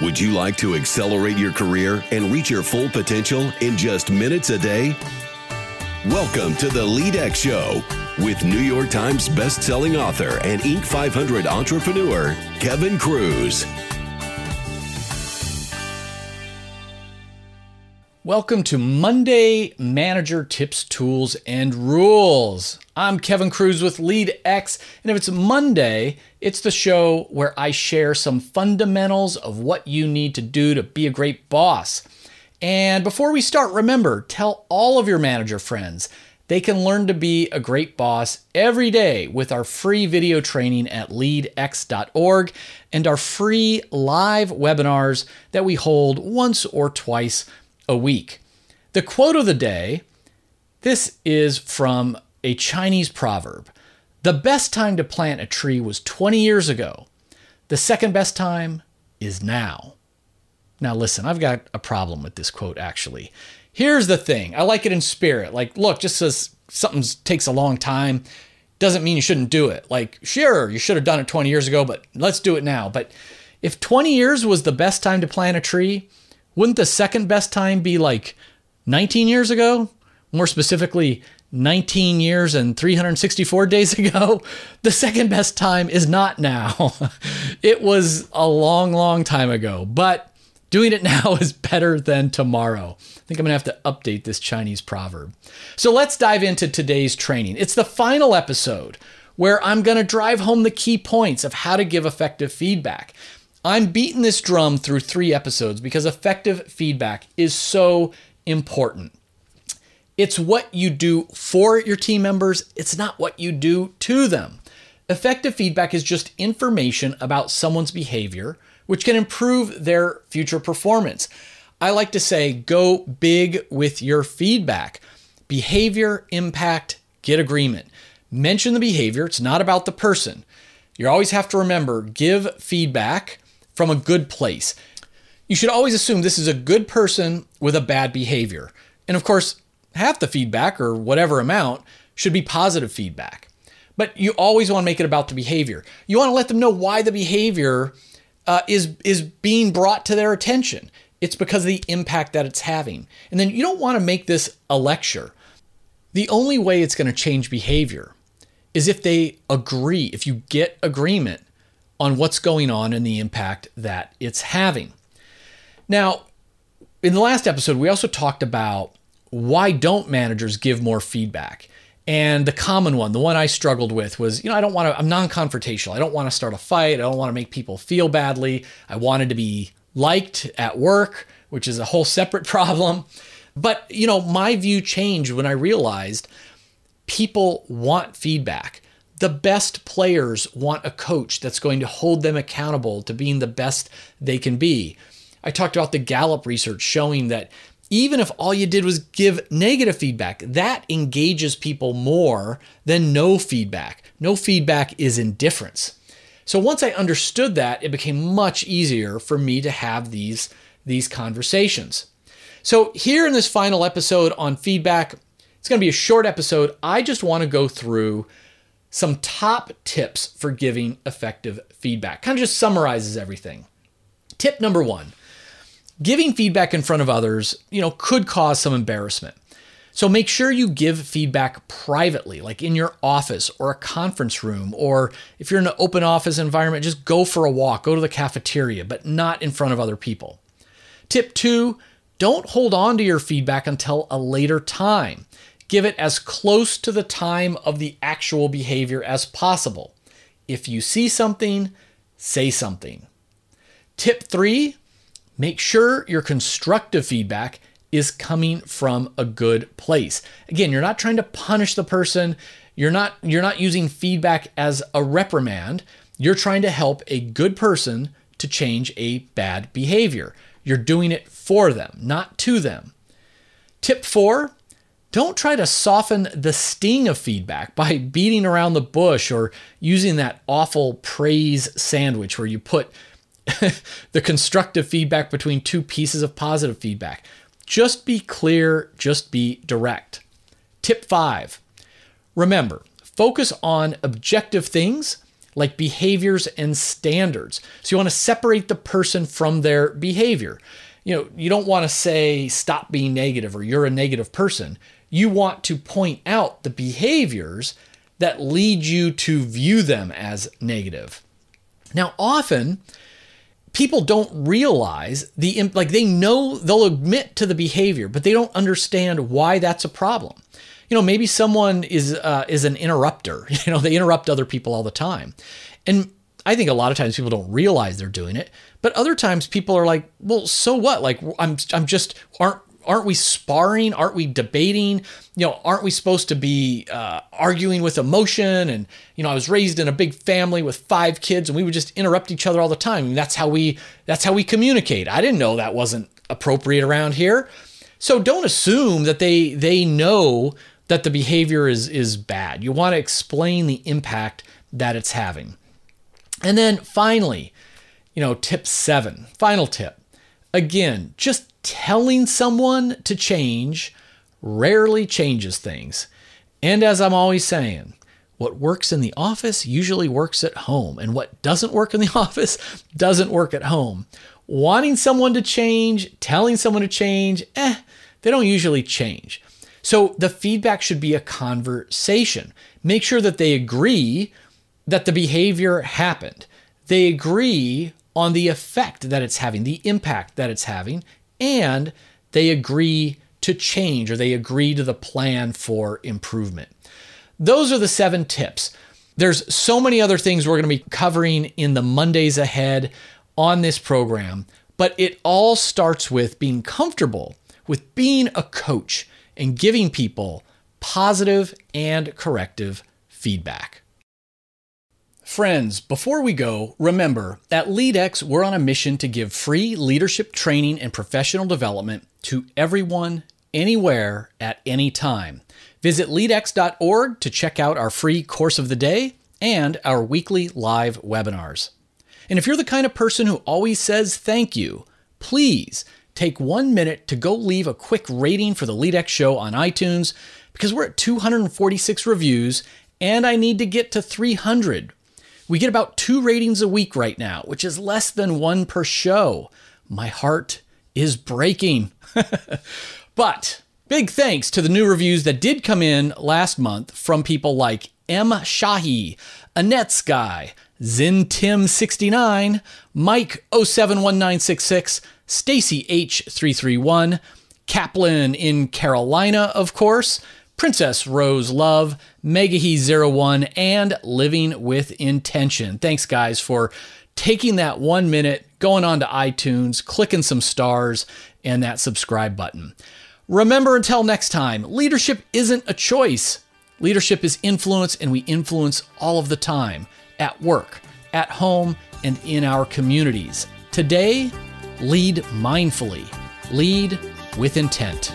Would you like to accelerate your career and reach your full potential in just minutes a day? Welcome to the LeadX Show with New York Times best-selling author and Inc. 500 entrepreneur Kevin Kruse. Welcome to Monday Manager Tips, Tools, and Rules. I'm Kevin Kruse with LeadX, and if it's Monday, it's the show where I share some fundamentals of what you need to do to be a great boss. And before we start, remember tell all of your manager friends they can learn to be a great boss every day with our free video training at leadx.org and our free live webinars that we hold once or twice a week. The quote of the day this is from a Chinese proverb. The best time to plant a tree was 20 years ago. The second best time is now. Now, listen, I've got a problem with this quote actually. Here's the thing I like it in spirit. Like, look, just because something takes a long time doesn't mean you shouldn't do it. Like, sure, you should have done it 20 years ago, but let's do it now. But if 20 years was the best time to plant a tree, wouldn't the second best time be like 19 years ago? More specifically, 19 years and 364 days ago. The second best time is not now. it was a long, long time ago, but doing it now is better than tomorrow. I think I'm to have to update this Chinese proverb. So let's dive into today's training. It's the final episode where I'm to drive home the key points of how to give effective feedback. I'm beating this drum through three episodes because effective feedback is so important. It's what you do for your team members, it's not what you do to them. Effective feedback is just information about someone's behavior, which can improve their future performance. I like to say go big with your feedback. Behavior, impact, get agreement. Mention the behavior, it's not about the person. You always have to remember give feedback from a good place. You should always assume this is a good person with a bad behavior. And of course, half the feedback or whatever amount should be positive feedback. But you always want to make it about the behavior. You want to let them know why the behavior uh, is is being brought to their attention. It's because of the impact that it's having. And then you don't want to make this a lecture. The only way it's going to change behavior is if they agree, if you get agreement on what's going on and the impact that it's having. Now, in the last episode, we also talked about why don't managers give more feedback? And the common one, the one I struggled with was, you know, I don't want to, I'm non confrontational. I don't want to start a fight. I don't want to make people feel badly. I wanted to be liked at work, which is a whole separate problem. But, you know, my view changed when I realized people want feedback. The best players want a coach that's going to hold them accountable to being the best they can be. I talked about the Gallup research showing that even if all you did was give negative feedback, that engages people more than no feedback. No feedback is indifference. So once I understood that, it became much easier for me to have these, these conversations. So here in this final episode on feedback, it's going to be a short episode. I just want to go through some top tips for giving effective feedback. Kind of just summarizes everything. Tip number one giving feedback in front of others, you know, could cause some embarrassment. So make sure you give feedback privately, like in your office or a conference room, or if you're in an open office environment, just go for a walk, go to the cafeteria, but not in front of other people. Tip two, don't hold on to your feedback until a later time give it as close to the time of the actual behavior as possible. If you see something, say something. Tip three, make sure your constructive feedback is coming from a good place. Again, you're not trying to punish the person. You're not you're not using feedback as a reprimand. You're trying to help a good person to change a bad behavior. You're doing it for them, not to them. Tip 4, don't try to soften the sting of feedback by beating around the bush or using that awful praise sandwich where you put the constructive feedback between two pieces of positive feedback. Just be clear, just be direct. Tip five remember, focus on objective things like behaviors and standards. So you want to separate the person from their behavior. You know, you don't want to say stop being negative or you're a negative person. You want to point out the behaviors that lead you to view them as negative. Now, often people don't realize the like they know they'll admit to the behavior, but they don't understand why that's a problem. You know, maybe someone is uh, is an interrupter. You know, they interrupt other people all the time, and I think a lot of times people don't realize they're doing it. But other times people are like, well, so what? Like I'm I'm just aren't aren't we sparring? Aren't we debating? You know, aren't we supposed to be uh, arguing with emotion? And you know, I was raised in a big family with five kids, and we would just interrupt each other all the time. And that's how we that's how we communicate. I didn't know that wasn't appropriate around here. So don't assume that they they know that the behavior is is bad. You want to explain the impact that it's having. And then finally, you know, tip 7, final tip. Again, just telling someone to change rarely changes things. And as I'm always saying, what works in the office usually works at home, and what doesn't work in the office doesn't work at home. Wanting someone to change, telling someone to change, eh, they don't usually change. So the feedback should be a conversation. Make sure that they agree that the behavior happened. They agree on the effect that it's having, the impact that it's having, and they agree to change or they agree to the plan for improvement. Those are the seven tips. There's so many other things we're going to be covering in the Mondays ahead on this program, but it all starts with being comfortable with being a coach and giving people positive and corrective feedback. Friends, before we go, remember at LeadX, we're on a mission to give free leadership training and professional development to everyone, anywhere, at any time. Visit leadx.org to check out our free course of the day and our weekly live webinars. And if you're the kind of person who always says thank you, please take one minute to go leave a quick rating for the LeadX show on iTunes because we're at 246 reviews and I need to get to 300 we get about two ratings a week right now, which is less than one per show. My heart is breaking. but big thanks to the new reviews that did come in last month from people like M. Shahi, Annette Sky, Zintim69, Mike 071966, Stacy H331, Kaplan in Carolina, of course, Princess Rose Love, Megahe01, and Living with Intention. Thanks, guys, for taking that one minute, going on to iTunes, clicking some stars, and that subscribe button. Remember, until next time, leadership isn't a choice. Leadership is influence, and we influence all of the time at work, at home, and in our communities. Today, lead mindfully, lead with intent.